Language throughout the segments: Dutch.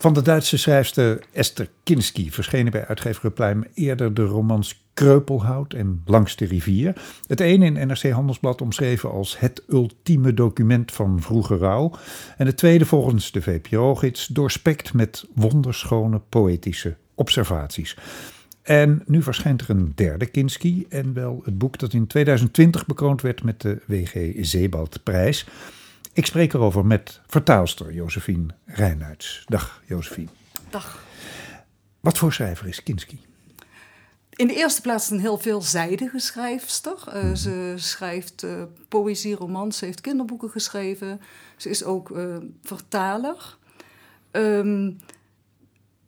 Van de Duitse schrijfster Esther Kinski verschenen bij uitgever Pluim eerder de romans Kreupelhout en Langs de rivier. Het ene in NRC Handelsblad omschreven als het ultieme document van vroege rouw. En het tweede volgens de VPRO-gids doorspekt met wonderschone poëtische observaties. En nu verschijnt er een derde Kinski en wel het boek dat in 2020 bekroond werd met de W.G. Zeebaldprijs. Ik spreek erover met vertaalster Josephine Rijnuits. Dag Josephine. Dag. Wat voor schrijver is Kinski? In de eerste plaats een heel veelzijdige schrijfster. Uh, Ze schrijft uh, poëzie, romans, ze heeft kinderboeken geschreven. Ze is ook uh, vertaler. Um,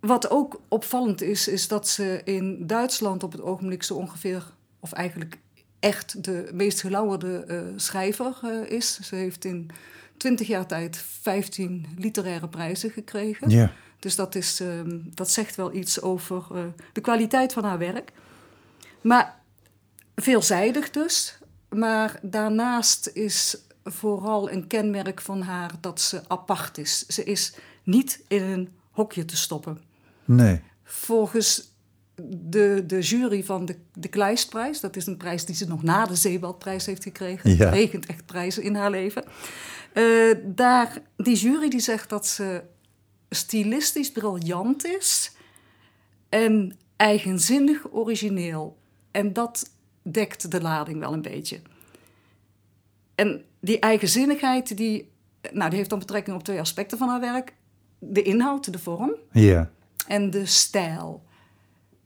wat ook opvallend is, is dat ze in Duitsland op het ogenblik zo ongeveer, of eigenlijk echt de meest gelauwerde schrijver is. Ze heeft in 20 jaar tijd 15 literaire prijzen gekregen. Ja. Dus dat, is, uh, dat zegt wel iets over uh, de kwaliteit van haar werk. Maar veelzijdig dus. Maar daarnaast is vooral een kenmerk van haar dat ze apart is. Ze is niet in een hokje te stoppen. Nee. Volgens de, de jury van de, de Kleistprijs, dat is een prijs die ze nog na de Zeebaldprijs heeft gekregen. Ja. Het regent echt prijzen in haar leven. Uh, daar, die jury die zegt dat ze stilistisch briljant is en eigenzinnig origineel. En dat dekt de lading wel een beetje. En die eigenzinnigheid, die, nou, die heeft dan betrekking op twee aspecten van haar werk. De inhoud, de vorm. Ja. En de stijl.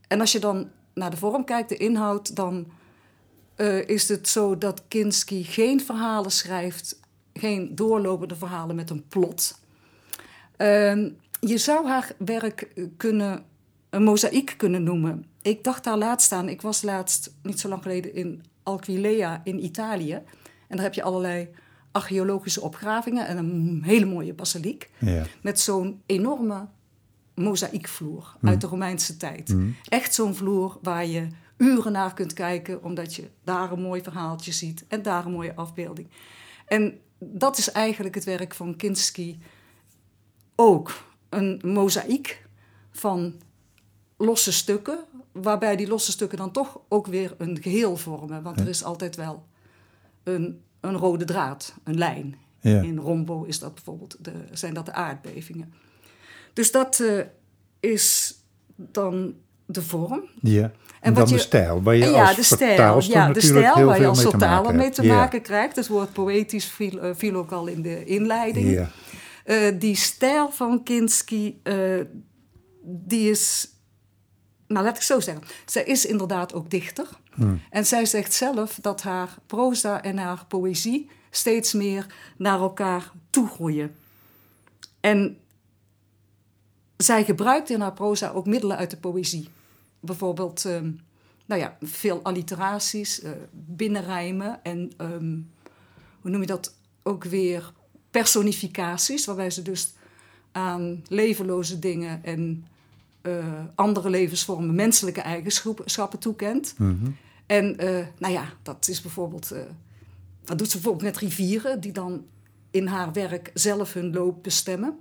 En als je dan naar de vorm kijkt, de inhoud, dan uh, is het zo dat Kinski geen verhalen schrijft geen doorlopende verhalen met een plot. Uh, je zou haar werk kunnen een mozaïek kunnen noemen. Ik dacht daar laatst aan. Ik was laatst, niet zo lang geleden, in Alquilea in Italië. En daar heb je allerlei archeologische opgravingen en een hele mooie basiliek. Ja. Met zo'n enorme mozaïekvloer mm. uit de Romeinse tijd. Mm. Echt zo'n vloer waar je uren naar kunt kijken, omdat je daar een mooi verhaaltje ziet en daar een mooie afbeelding. En dat is eigenlijk het werk van Kinski ook. Een mozaïek van losse stukken, waarbij die losse stukken dan toch ook weer een geheel vormen. Want er is altijd wel een, een rode draad, een lijn. Ja. In Rombo is dat bijvoorbeeld de, zijn dat de aardbevingen. Dus dat uh, is dan de vorm. Ja. En, dan wat de je- stijl, waar je ja, als de stijl, vertaalster ja, de natuurlijk stijl heel waar je veel als mee te vertaler maken mee hebt. te Ja. maken krijgt. Het woord poëtisch viel, eh, viel ook al in de inleiding. Ja. Eh, die stijl van Kinski, eh, die is... Nou, laat ik zo zeggen. Zij is inderdaad ook dichter. Hmm. En zij zegt zelf dat haar proza en haar poëzie steeds meer naar elkaar toe groeien. En zij gebruikt in haar proza ook middelen uit de poëzie. Bijvoorbeeld, ehm, nou ja, veel alliteraties, eh, binnenrijmen en ehm, hoe noem je dat ook weer? Personificaties, waarbij ze dus aan levenloze dingen en eh, andere levensvormen menselijke eigenschappen toekent. Mhm. En eh, nou ja, dat is bijvoorbeeld. eh, dat doet ze bijvoorbeeld met rivieren, die dan in haar werk zelf hun loop bestemmen.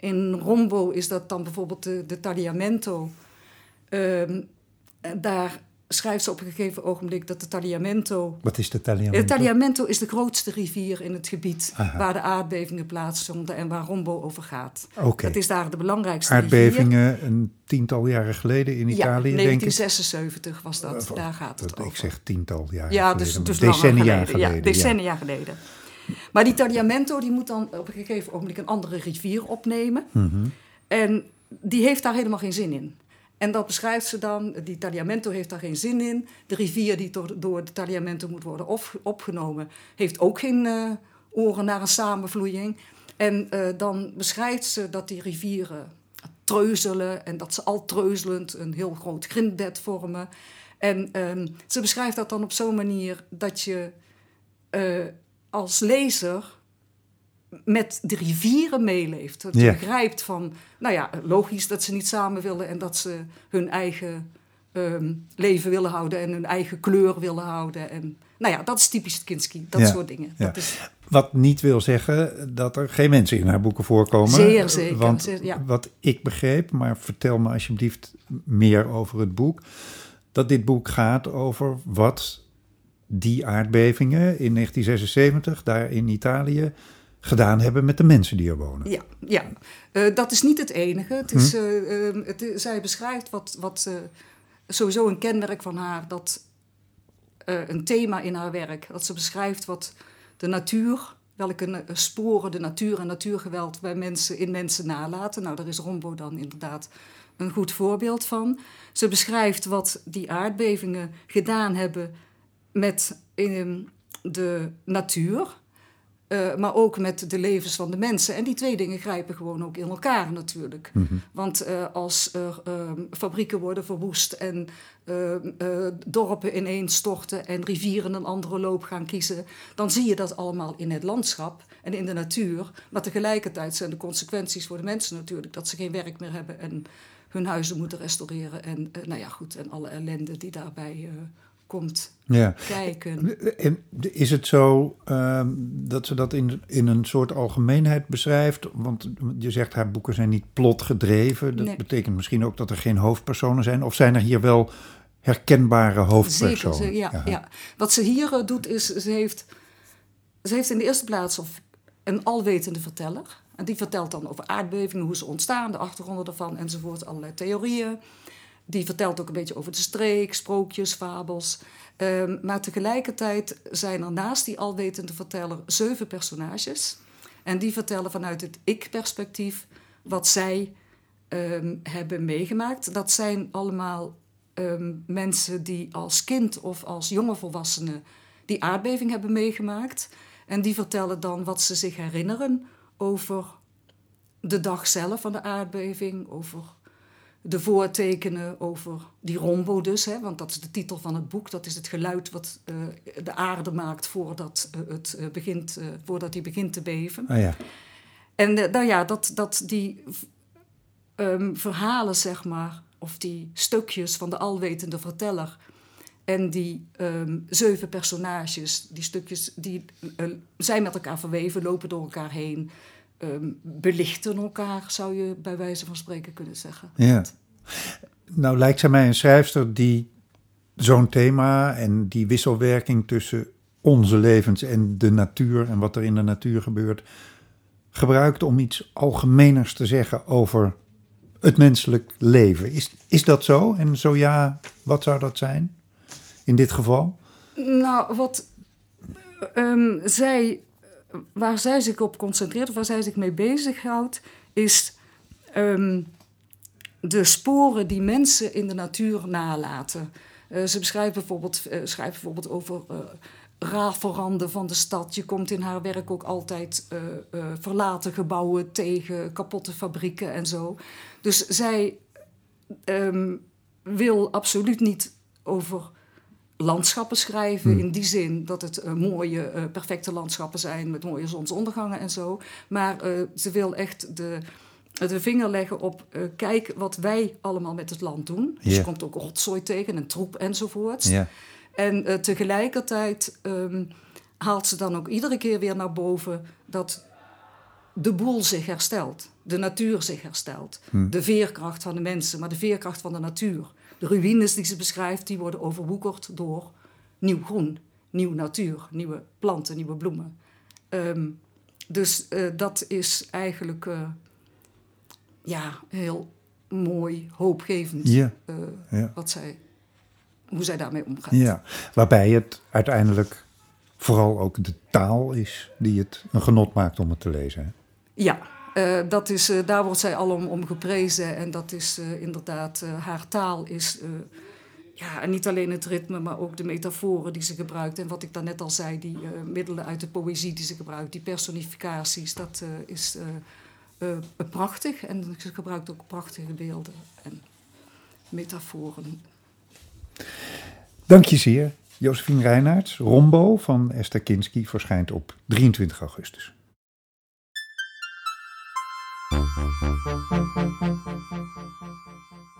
In Rombo is dat dan bijvoorbeeld de, de Tagliamento. Ehm, daar schrijft ze op een gegeven ogenblik dat de Tagliamento. Wat is de Tagliamento? Het Tagliamento is de grootste rivier in het gebied Aha. waar de aardbevingen plaatsvonden en waar Rombo over gaat. Oké. Dat is daar de belangrijkste rivier. Aardbevingen een tiental jaren geleden in Italië, ja, denk ik. 1976 was dat. Eh, daar gaat het Dat- over. Ik zeg tiental jaren Ja, geleden. dus, dus decennia geleden. Ja, decennia geleden. Maar die Tagliamento die moet dan op een gegeven ogenblik een andere rivier opnemen. Mhm. En die heeft daar helemaal geen zin in. En dat beschrijft ze dan. Die Tagliamento heeft daar geen zin in. De rivier die door, door de Tagliamento moet worden op, opgenomen... heeft ook geen eh, oren naar een samenvloeiing. En eh, dan beschrijft ze dat die rivieren treuzelen... en dat ze al treuzelend een heel groot grindbed vormen. En ehm, ze beschrijft dat dan op zo'n manier dat je eh, als lezer met de rivieren meeleeft. Dat begrijpt van, nou ja, logisch dat ze niet samen willen en dat ze hun eigen ehm, leven willen houden en hun eigen kleur willen houden. En nou ja, dat is typisch Kinski, dat Ja. soort dingen. Ja. Dat is, Wat niet wil zeggen dat er geen mensen in haar boeken voorkomen. Zeer zeker. Want zeer- ja. wat ik begreep, maar vertel me alsjeblieft meer over het boek. Dat dit boek gaat over wat die aardbevingen in 1976 daar in Italië gedaan hebben met de mensen die er wonen. Ja, ja. Eh, dat is niet het enige. Het is, eh, eh, het is- zij beschrijft wat, wat eh, sowieso een kenmerk van haar, dat eh, een thema in haar werk. Dat ze beschrijft wat de natuur, welke sporen de natuur en natuurgeweld bij mensen, in mensen nalaten. Nou, daar is Rombo dan inderdaad een goed voorbeeld van. Ze beschrijft wat die aardbevingen gedaan hebben met eh, de natuur. Eh, maar ook met de levens van de mensen. En die twee dingen grijpen gewoon ook in elkaar natuurlijk. Want eh, als er ehm, fabrieken worden verwoest en ehm, eh, dorpen ineenstorten en rivieren een andere loop gaan kiezen, dan zie je dat allemaal in het landschap en in de natuur. Maar tegelijkertijd zijn de consequenties voor de mensen natuurlijk dat ze geen werk meer hebben en hun huizen moeten restaureren. En nou ja, goed, en alle ellende die daarbij komt Ja. kijken. En is het zo ehm, dat ze dat in, in een soort algemeenheid beschrijft? Want je zegt haar boeken zijn niet plotgedreven. Dat Nee. betekent misschien ook dat er geen hoofdpersonen zijn. Of zijn er hier wel herkenbare hoofdpersonen? Zeker, ja, ja. Wat ze hier eh, doet is, ze heeft, ze heeft in de eerste plaats of een alwetende verteller. En die vertelt dan over aardbevingen, hoe ze ontstaan, de achtergronden ervan enzovoort, allerlei theorieën. Die vertelt ook een beetje over de streek, sprookjes, fabels. Ehm, maar tegelijkertijd zijn er naast die alwetende verteller zeven personages. En die vertellen vanuit het ik-perspectief wat zij ehm, hebben meegemaakt. Dat zijn allemaal ehm, mensen die als kind of als jonge volwassenen die aardbeving hebben meegemaakt. En die vertellen dan wat ze zich herinneren over de dag zelf van de aardbeving, over de voortekenen, over die rombo dus, hè, want dat is de titel van het boek. Dat is het geluid wat eh, de aarde maakt voordat, eh, het, eh, begint, voordat die begint te beven. Ah, ja. En nou ja, dat, dat die ehm, verhalen, zeg maar, of die stukjes van de alwetende verteller en die ehm, zeven personages, die stukjes, die zijn met elkaar verweven, lopen door elkaar heen, ehm, belichten elkaar, zou je bij wijze van spreken kunnen zeggen. Ja. Nou lijkt zij mij een schrijfster die zo'n thema en die wisselwerking tussen onze levens en de natuur en wat er in de natuur gebeurt, gebruikt om iets algemeners te zeggen over het menselijk leven. Is, is dat zo? En zo ja, wat zou dat zijn in dit geval? Nou, wat ehm, zij, waar zij zich op concentreert, of waar zij zich mee bezighoudt, is ehm, de sporen die mensen in de natuur nalaten. Eh, ze beschrijft bijvoorbeeld, eh, schrijft bijvoorbeeld over rafelranden van de stad. Je komt in haar werk ook altijd verlaten gebouwen tegen, kapotte fabrieken en zo. Dus zij ehm, wil absoluut niet over landschappen schrijven. In die zin dat het eh, mooie, eh, perfecte landschappen zijn met mooie zonsondergangen en zo. Maar eh, ze wil echt de, de vinger leggen op, kijk wat wij allemaal met het land doen. Dus je komt ook rotzooi tegen en troep enzovoorts. Ja. En tegelijkertijd ehm, haalt ze dan ook iedere keer weer naar boven dat de boel zich herstelt, de natuur zich herstelt, de veerkracht van de mensen, maar de veerkracht van de natuur. De ruïnes die ze beschrijft, die worden overwoekerd door nieuw groen, nieuw natuur, nieuwe planten, nieuwe bloemen. Ehm, dus eh, dat is eigenlijk eh, ja, heel mooi, hoopgevend Ja. eh, Ja. wat zij, hoe zij daarmee omgaat. ja, waarbij het uiteindelijk vooral ook de taal is die het een genot maakt om het te lezen. hè? Ja, dat is, eh, daar wordt zij alom om geprezen. En dat is eh, inderdaad, eh, haar taal is eh, ja, en niet alleen het ritme, maar ook de metaforen die ze gebruikt. En wat ik daarnet al zei, die eh, middelen uit de poëzie die ze gebruikt, die personificaties, dat eh, is eh, eh, prachtig. En ze gebruikt ook prachtige beelden en metaforen. Dank je zeer, Josephine Reinaerts. Rombo van Esther Kinski verschijnt op 23 augustus. パンパンパンパンパンパンパンパンパンパンパン。